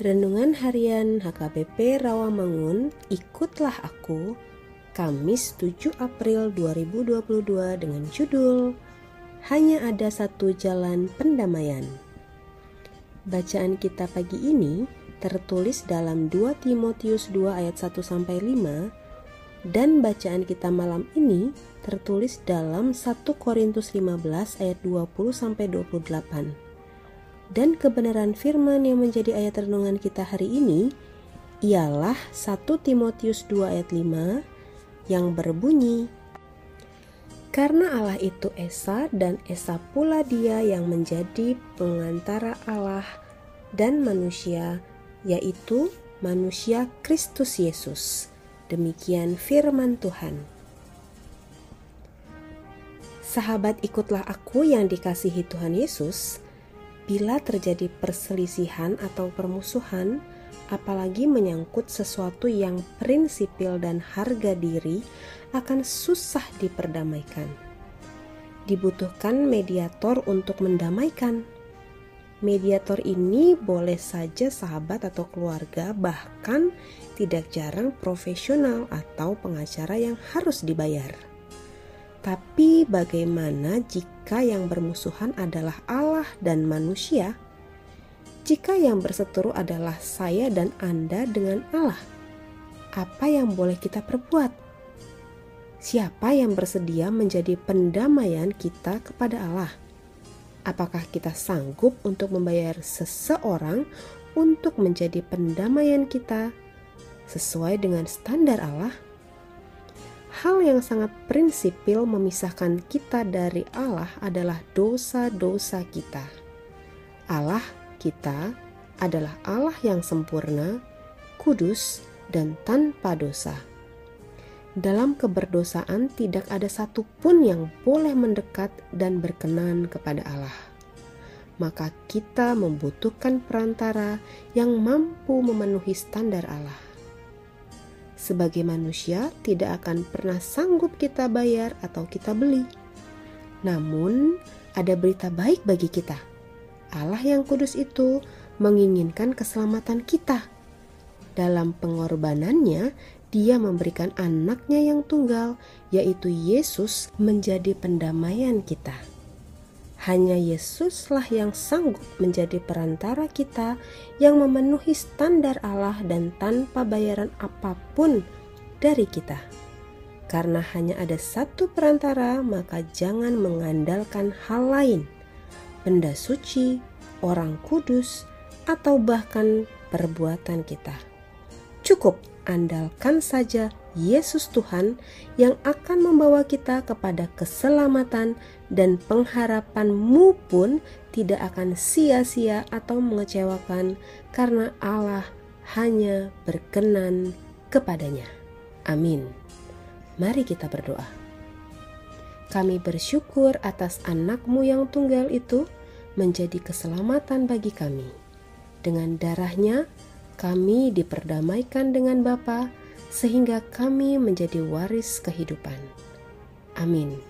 Renungan Harian HKBP Rawamangun, Ikutlah Aku, Kamis 7 April 2022 dengan judul Hanya Ada Satu Jalan Pendamaian. Bacaan kita pagi ini tertulis dalam 2 Timotius 2 ayat 1 sampai 5 dan bacaan kita malam ini tertulis dalam 1 Korintus 15 ayat 20 sampai 28 dan kebenaran firman yang menjadi ayat renungan kita hari ini ialah 1 Timotius 2 ayat 5 yang berbunyi Karena Allah itu Esa dan Esa pula dia yang menjadi pengantara Allah dan manusia yaitu manusia Kristus Yesus. Demikian firman Tuhan. Sahabat ikutlah aku yang dikasihi Tuhan Yesus Bila terjadi perselisihan atau permusuhan, apalagi menyangkut sesuatu yang prinsipil dan harga diri, akan susah diperdamaikan. Dibutuhkan mediator untuk mendamaikan. Mediator ini boleh saja sahabat atau keluarga, bahkan tidak jarang profesional atau pengacara yang harus dibayar. Tapi bagaimana jika yang bermusuhan adalah Allah dan manusia? Jika yang berseteru adalah saya dan Anda dengan Allah, apa yang boleh kita perbuat? Siapa yang bersedia menjadi pendamaian kita kepada Allah? Apakah kita sanggup untuk membayar seseorang untuk menjadi pendamaian kita sesuai dengan standar Allah? Hal yang sangat prinsipil memisahkan kita dari Allah adalah dosa-dosa kita. Allah kita adalah Allah yang sempurna, kudus, dan tanpa dosa. Dalam keberdosaan, tidak ada satupun yang boleh mendekat dan berkenan kepada Allah. Maka, kita membutuhkan perantara yang mampu memenuhi standar Allah sebagai manusia tidak akan pernah sanggup kita bayar atau kita beli. Namun, ada berita baik bagi kita. Allah yang kudus itu menginginkan keselamatan kita. Dalam pengorbanannya, dia memberikan anaknya yang tunggal, yaitu Yesus menjadi pendamaian kita. Hanya Yesuslah yang sanggup menjadi perantara kita yang memenuhi standar Allah dan tanpa bayaran apa pun dari kita. Karena hanya ada satu perantara, maka jangan mengandalkan hal lain, benda suci, orang kudus, atau bahkan perbuatan kita. Cukup andalkan saja Yesus Tuhan yang akan membawa kita kepada keselamatan dan pengharapanmu pun tidak akan sia-sia atau mengecewakan karena Allah hanya berkenan kepadanya. Amin. Mari kita berdoa. Kami bersyukur atas anakmu yang tunggal itu menjadi keselamatan bagi kami. Dengan darahnya, kami diperdamaikan dengan Bapa sehingga kami menjadi waris kehidupan. Amin.